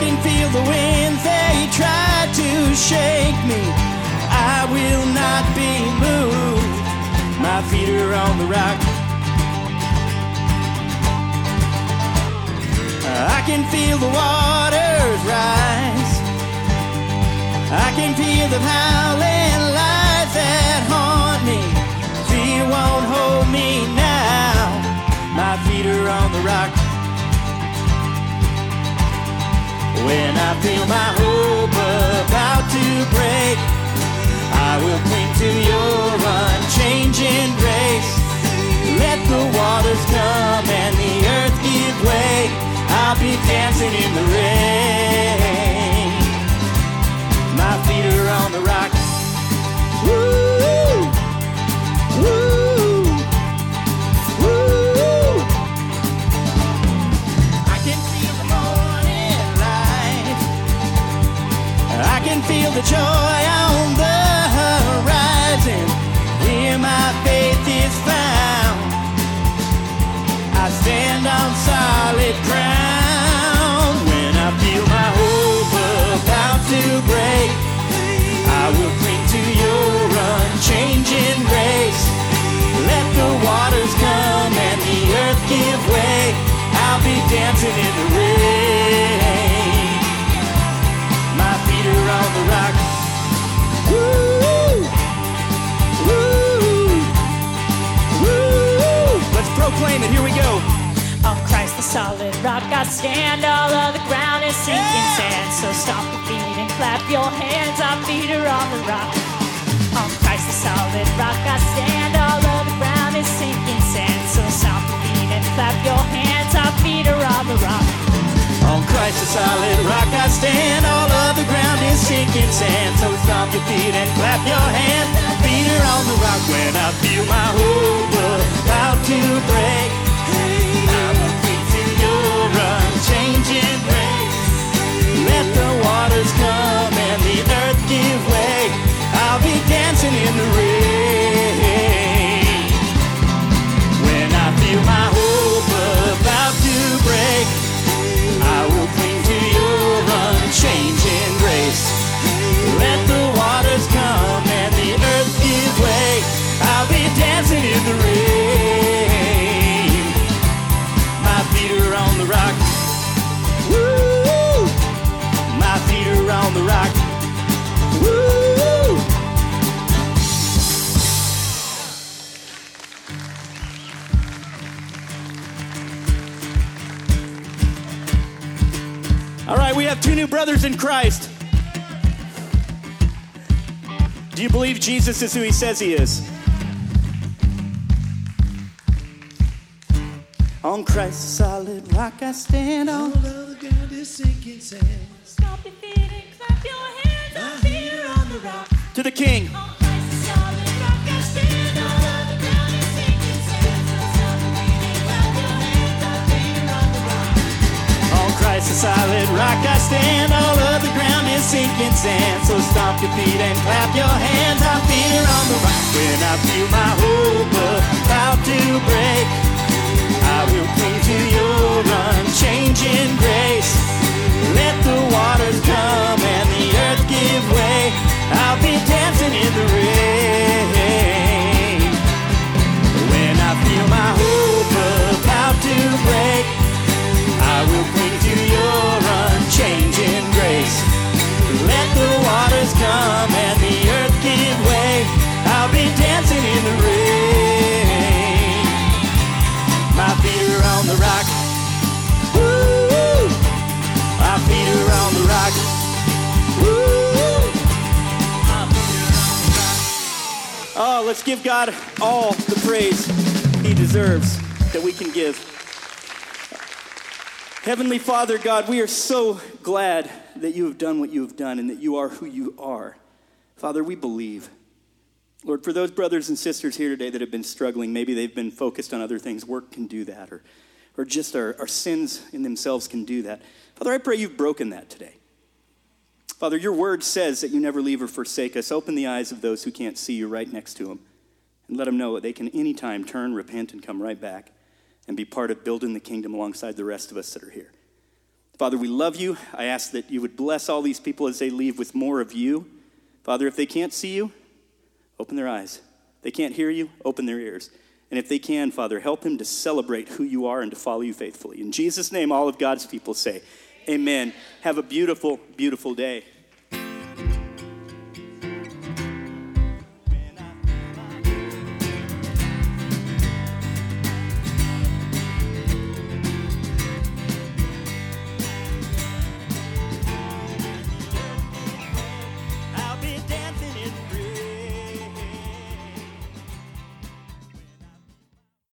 can feel the wind. They try to shake me. I will not be moved. My feet are on the rock. I can feel the waters rise. I can feel the howling. When I feel my hope about to break, I will cling to your unchanging grace. Let the waters come and the earth give way. I'll be dancing in the rain. The joy Let's it. Here we go. On Christ the solid rock I stand, all of the ground is sinking Yeah. sand. So stomp your feet and clap your hands, our feet are on the rock. On Christ the solid rock I stand, all of the ground is sinking sand. So stomp your feet and clap your hands, our feet are on the rock. On Christ the solid rock I stand. All of the ground is sinking sand. So stomp your feet and clap your hands. Feet are on the rock when I feel my hope to break. Have two new brothers in Christ. Do you believe Jesus is who he says he is? On Christ's solid rock I stand on. Stomp your feet and clap your hands, our feet are on the rock. To the King. Christ's solid rock I stand. All of the ground is sinking sand. So stomp your feet and clap your hands. Our feet Oh, let's give God all the praise He deserves that we can give. Heavenly Father, God, we are so glad that you have done what you have done and that you are who you are. Father, we believe. Lord, for those brothers and sisters here today that have been struggling, maybe they've been focused on other things, work can do that, or, or just our, our sins in themselves can do that. Father, I pray you've broken that today. Father, your word says that you never leave or forsake us. Open the eyes of those who can't see you right next to them and let them know that they can anytime turn, repent, and come right back and be part of building the kingdom alongside the rest of us that are here. Father, we love you. I ask that you would bless all these people as they leave with more of you. Father, if they can't see you, open their eyes. They can't hear you, open their ears. And if they can, Father, help them to celebrate who you are and to follow you faithfully. In Jesus' name, all of God's people say, Amen. Have a beautiful, beautiful day.